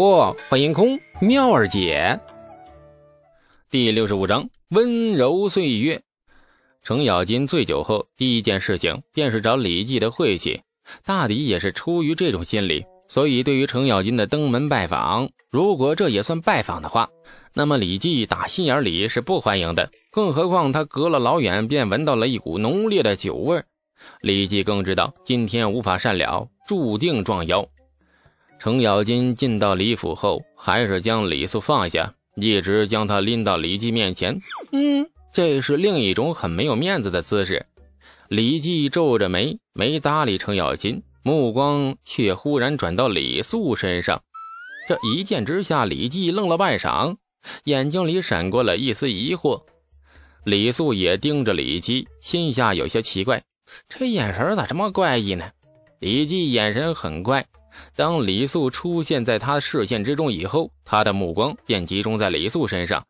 不，欢迎空妙儿姐。第六十五章温柔岁月。程咬金醉酒后，第一件事情便是找李记的晦气，大抵也是出于这种心理，所以对于程咬金的登门拜访，如果这也算拜访的话，那么李记打心眼里是不欢迎的。更何况他隔了老远便闻到了一股浓烈的酒味，李记更知道今天无法善了，注定撞妖。程咬金进到李府后，还是将李素放下，一直将他拎到李记面前。嗯，这是另一种很没有面子的姿势。李记皱着眉，没搭理程咬金，目光却忽然转到李素身上。这一见之下，李记愣了半晌，眼睛里闪过了一丝疑惑。李素也盯着李记，心下有些奇怪，这眼神咋这么怪异呢？李记眼神很怪。当李素出现在他视线之中以后，他的目光便集中在李素身上，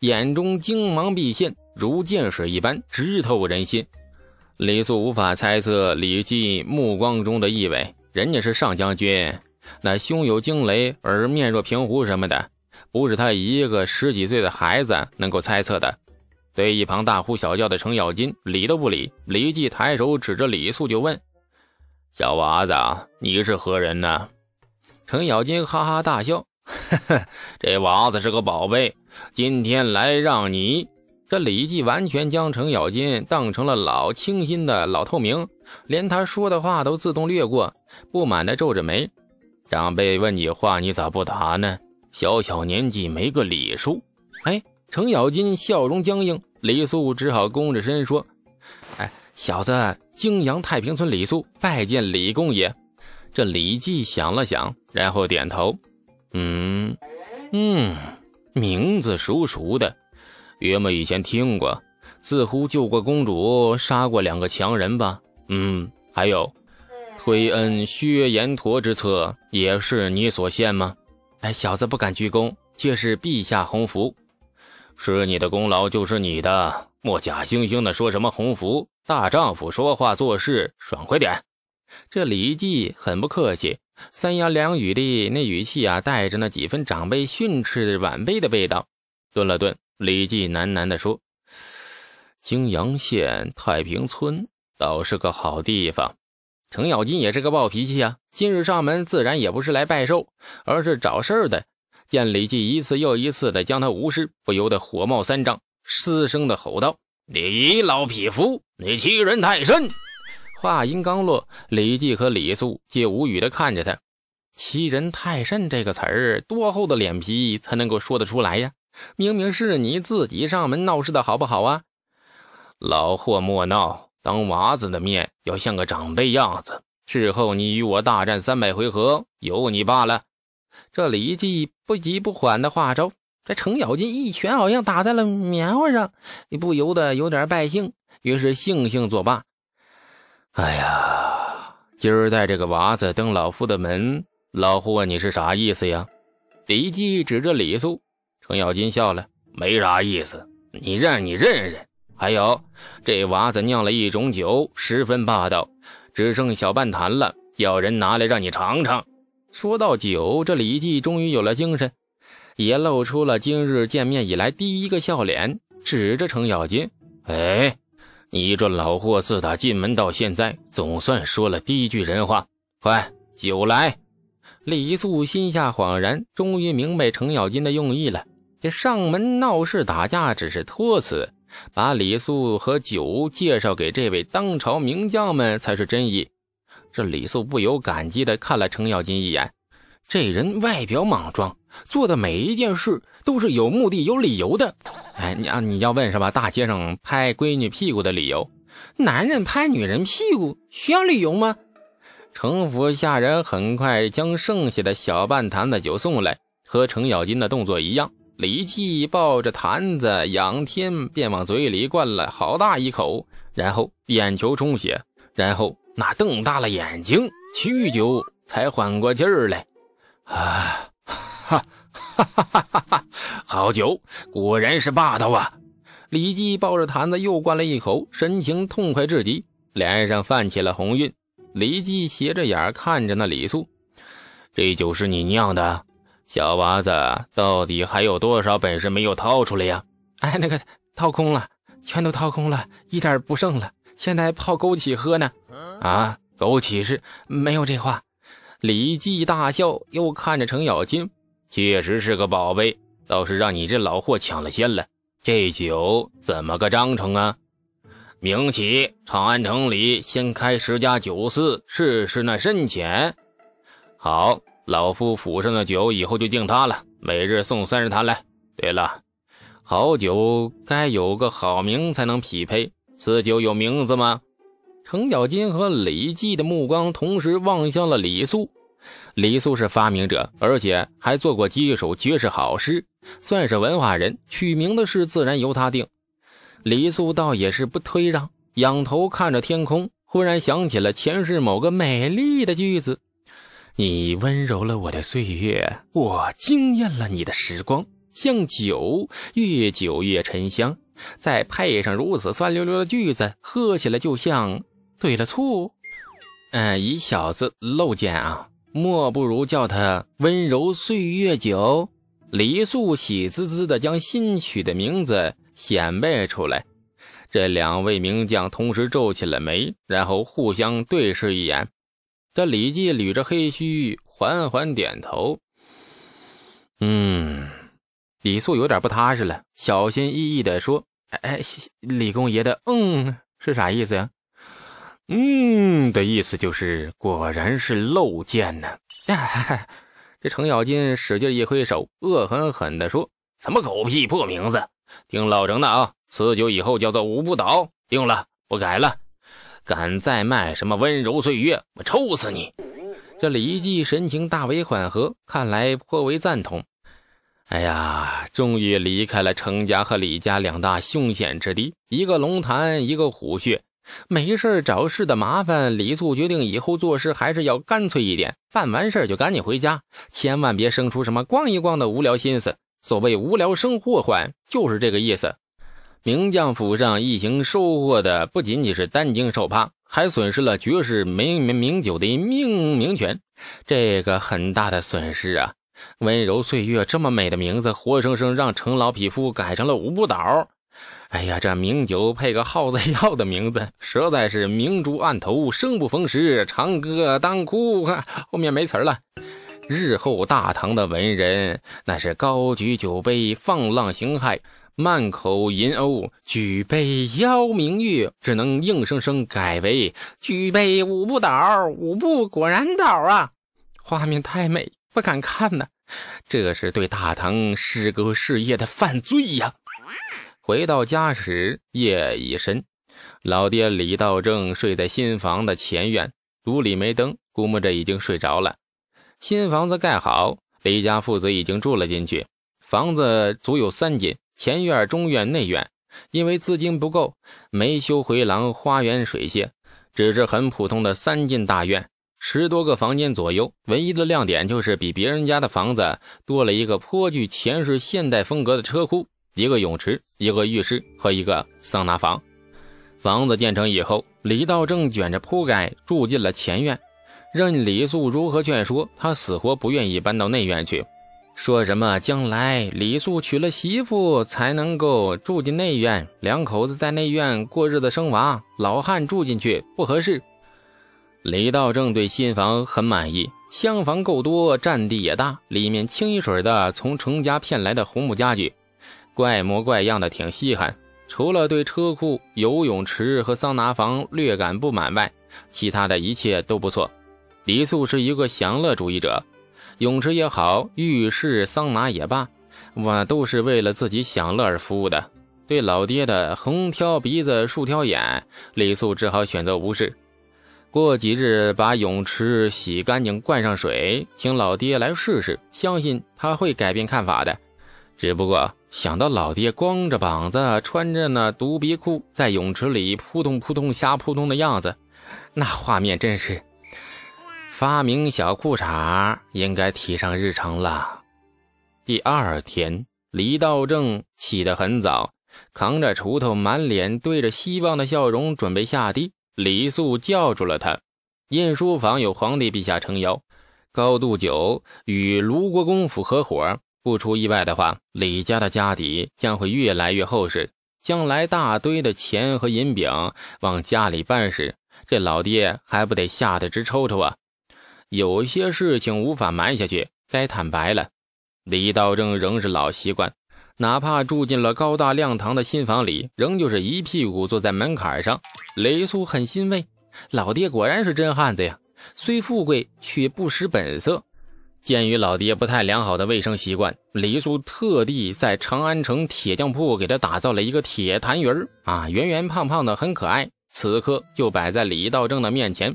眼中精芒毕现，如剑矢一般直透人心。李素无法猜测李记目光中的意味，人家是上将军，那胸有惊雷而面若平湖什么的，不是他一个十几岁的孩子能够猜测的。对一旁大呼小叫的程咬金理都不理，李记抬手指着李素就问。小娃子，你是何人呢？程咬金哈哈大笑，呵呵，这娃子是个宝贝，今天来让你。这李记完全将程咬金当成了老清新的老透明，连他说的话都自动略过，不满的皱着眉。长辈问你话，你咋不答呢？小小年纪没个礼数。哎，程咬金笑容僵硬，李素只好弓着身说：“哎，小子。”泾阳太平村李素拜见李公爷。这李记想了想，然后点头：“嗯，嗯，名字熟熟的，约么以前听过，似乎救过公主，杀过两个强人吧？嗯，还有推恩薛延陀之策，也是你所献吗？哎，小子不敢鞠躬，皆是陛下洪福，是你的功劳就是你的，莫假惺惺的说什么洪福。”大丈夫说话做事爽快点。这李记很不客气，三言两语的那语气啊，带着那几分长辈训斥晚辈的味道。顿了顿，李记喃喃地说：“泾阳县太平村倒是个好地方。”程咬金也是个暴脾气啊，今日上门自然也不是来拜寿，而是找事儿的。见李记一次又一次的将他无视，不由得火冒三丈，嘶声的吼道。你老匹夫，你欺人太甚！话音刚落，李记和李素皆无语的看着他。欺人太甚这个词儿，多厚的脸皮才能够说得出来呀？明明是你自己上门闹事的好不好啊？老霍莫闹，当娃子的面要像个长辈样子。事后你与我大战三百回合，有你罢了。这李记不急不缓的话招。这程咬金一拳好像打在了棉花上，不由得有点败兴，于是悻悻作罢。哎呀，今儿带这个娃子登老夫的门，老夫问你是啥意思呀？李记指着李素，程咬金笑了，没啥意思，你认你认认。还有，这娃子酿了一种酒，十分霸道，只剩小半坛了，叫人拿来让你尝尝。说到酒，这李记终于有了精神。也露出了今日见面以来第一个笑脸，指着程咬金：“哎，你这老货，自打进门到现在，总算说了第一句人话。快，酒来！”李素心下恍然，终于明白程咬金的用意了。这上门闹事打架只是托词，把李素和酒介绍给这位当朝名将们才是真意。这李素不由感激地看了程咬金一眼。这人外表莽撞，做的每一件事都是有目的、有理由的。哎，你啊，你要问是吧？大街上拍闺女屁股的理由，男人拍女人屁股需要理由吗？程府下人很快将剩下的小半坛子酒送来，和程咬金的动作一样，李记抱着坛子仰天便往嘴里灌了好大一口，然后眼球充血，然后那瞪大了眼睛，许久才缓过劲儿来。啊，哈，哈哈哈哈哈！好酒，果然是霸道啊！李记抱着坛子又灌了一口，神情痛快至极，脸上泛起了红晕。李记斜着眼看着那李素：“这酒是你酿的？小娃子到底还有多少本事没有掏出来呀？哎，那个掏空了，全都掏空了，一点不剩了。现在泡枸杞喝呢。啊，枸杞是没有这话。李记大笑，又看着程咬金，确实是个宝贝，倒是让你这老货抢了先了。这酒怎么个章程啊？明起，长安城里先开十家酒肆，试试那深浅。好。老夫府上的酒以后就敬他了，每日送三十坛来。对了，好酒该有个好名才能匹配。此酒有名字吗？程咬金和李记的目光同时望向了李素。李素是发明者，而且还做过几首绝世好诗，算是文化人。取名的事自然由他定。李素倒也是不推让，仰头看着天空，忽然想起了前世某个美丽的句子。你温柔了我的岁月，我惊艳了你的时光，像酒，越久越沉香。再配上如此酸溜溜的句子，喝起来就像兑了醋。嗯，以小子陋见啊，莫不如叫他温柔岁月酒。李素喜滋滋的将新取的名字显摆出来。这两位名将同时皱起了眉，然后互相对视一眼。这李记捋着黑须，缓缓点头。嗯，李素有点不踏实了，小心翼翼的说：“哎哎，李公爷的‘嗯’是啥意思呀？”“嗯”的意思就是果然是漏箭呢。这程咬金使劲一挥手，恶狠狠地说：“什么狗屁破名字！听老程的啊，此酒以后叫做五步倒。定了，我改了。”敢再卖什么温柔岁月，我抽死你！这李记神情大为缓和，看来颇为赞同。哎呀，终于离开了程家和李家两大凶险之地，一个龙潭，一个虎穴，没事找事的麻烦。李素决定以后做事还是要干脆一点，办完事就赶紧回家，千万别生出什么逛一逛的无聊心思。所谓无聊生祸患，就是这个意思。名将府上一行收获的不仅仅是担惊受怕，还损失了绝世名名名酒的命名权，这个很大的损失啊！温柔岁月这么美的名字，活生生让程老匹夫改成了五步岛。哎呀，这名酒配个耗子药的名字，实在是明珠暗投，生不逢时，长歌当哭。后面没词了。日后大唐的文人，那是高举酒杯，放浪形骸。满口吟欧，举杯邀明月，只能硬生生改为举杯五步倒。五步果然倒啊！画面太美，不敢看呢。这是对大唐诗歌事业的犯罪呀！回到家时，夜已深，老爹李道正睡在新房的前院，屋里没灯，估摸着已经睡着了。新房子盖好，李家父子已经住了进去。房子足有三间。前院、中院、内院，因为资金不够，没修回廊、花园、水榭，只是很普通的三进大院，十多个房间左右。唯一的亮点就是比别人家的房子多了一个颇具前世现代风格的车库、一个泳池、一个浴室和一个桑拿房。房子建成以后，李道正卷着铺盖住进了前院，任李素如何劝说，他死活不愿意搬到内院去。说什么将来李素娶了媳妇才能够住进内院，两口子在内院过日子生娃，老汉住进去不合适。李道正对新房很满意，厢房够多，占地也大，里面清一水的从程家骗来的红木家具，怪模怪样的挺稀罕。除了对车库、游泳池和桑拿房略感不满外，其他的一切都不错。李素是一个享乐主义者。泳池也好，浴室、桑拿也罢，我都是为了自己享乐而服务的。对老爹的横挑鼻子竖挑眼，李素只好选择无视。过几日把泳池洗干净，灌上水，请老爹来试试，相信他会改变看法的。只不过想到老爹光着膀子，穿着那独鼻裤，在泳池里扑通扑通瞎扑通的样子，那画面真是……发明小裤衩应该提上日程了。第二天，李道正起得很早，扛着锄头，满脸堆着希望的笑容，准备下地。李素叫住了他：“印书房有皇帝陛下撑腰，高度九与卢国公府合伙，不出意外的话，李家的家底将会越来越厚实。将来大堆的钱和银饼往家里搬时，这老爹还不得吓得直抽抽啊！有些事情无法瞒下去，该坦白了。李道正仍是老习惯，哪怕住进了高大亮堂的新房里，仍旧是一屁股坐在门槛上。雷苏很欣慰，老爹果然是真汉子呀，虽富贵却不失本色。鉴于老爹不太良好的卫生习惯，李叔特地在长安城铁匠铺给他打造了一个铁痰盂儿啊，圆圆胖胖的，很可爱。此刻就摆在李道正的面前。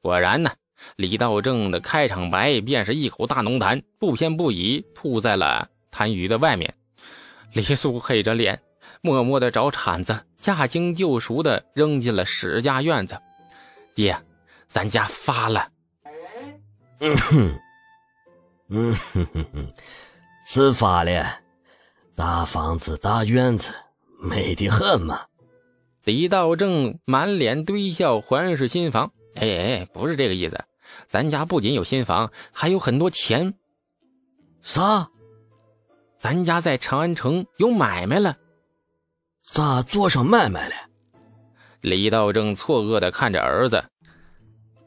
果然呢，李道正的开场白便是一口大浓痰，不偏不倚吐在了痰盂的外面。李叔黑着脸，默默的找铲子，驾轻就熟的扔进了史家院子。爹，咱家发了。嗯。哼，嗯。哼哼哼，自发了，大房子大院子，美的很嘛。李道正满脸堆笑，环视新房。哎哎，不是这个意思，咱家不仅有新房，还有很多钱。啥？咱家在长安城有买卖了。咋做上买卖了？李道正错愕的看着儿子。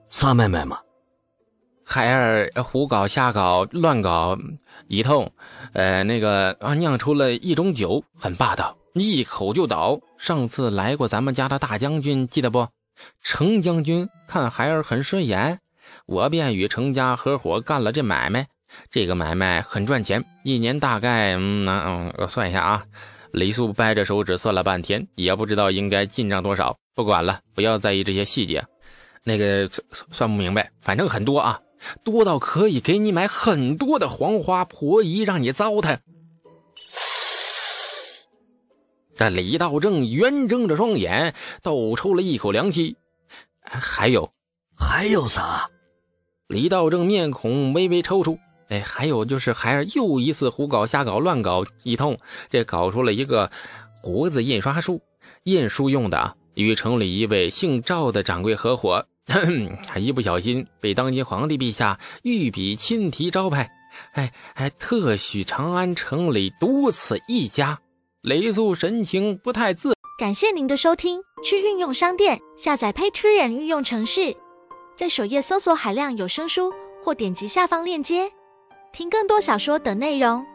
啥买卖嘛？孩儿胡搞瞎搞乱搞一通，呃，那个啊，酿出了一种酒，很霸道，一口就倒。上次来过咱们家的大将军记得不？程将军看孩儿很顺眼，我便与程家合伙干了这买卖。这个买卖很赚钱，一年大概嗯嗯，我算一下啊。李素掰着手指算了半天，也不知道应该进账多少。不管了，不要在意这些细节。那个算算不明白，反正很多啊。多到可以给你买很多的黄花婆姨，让你糟蹋。这李道正圆睁着双眼，倒抽了一口凉气。还有，还有啥？李道正面孔微微抽搐。哎，还有就是孩儿又一次胡搞瞎搞乱搞一通，这搞出了一个国字印刷术，印书用的，与城里一位姓赵的掌柜合伙。一不小心被当今皇帝陛下御笔亲题招牌，哎哎，特许长安城里独此一家。雷素神情不太自。感谢您的收听，去运用商店下载 Patreon 运用城市，在首页搜索海量有声书，或点击下方链接听更多小说等内容。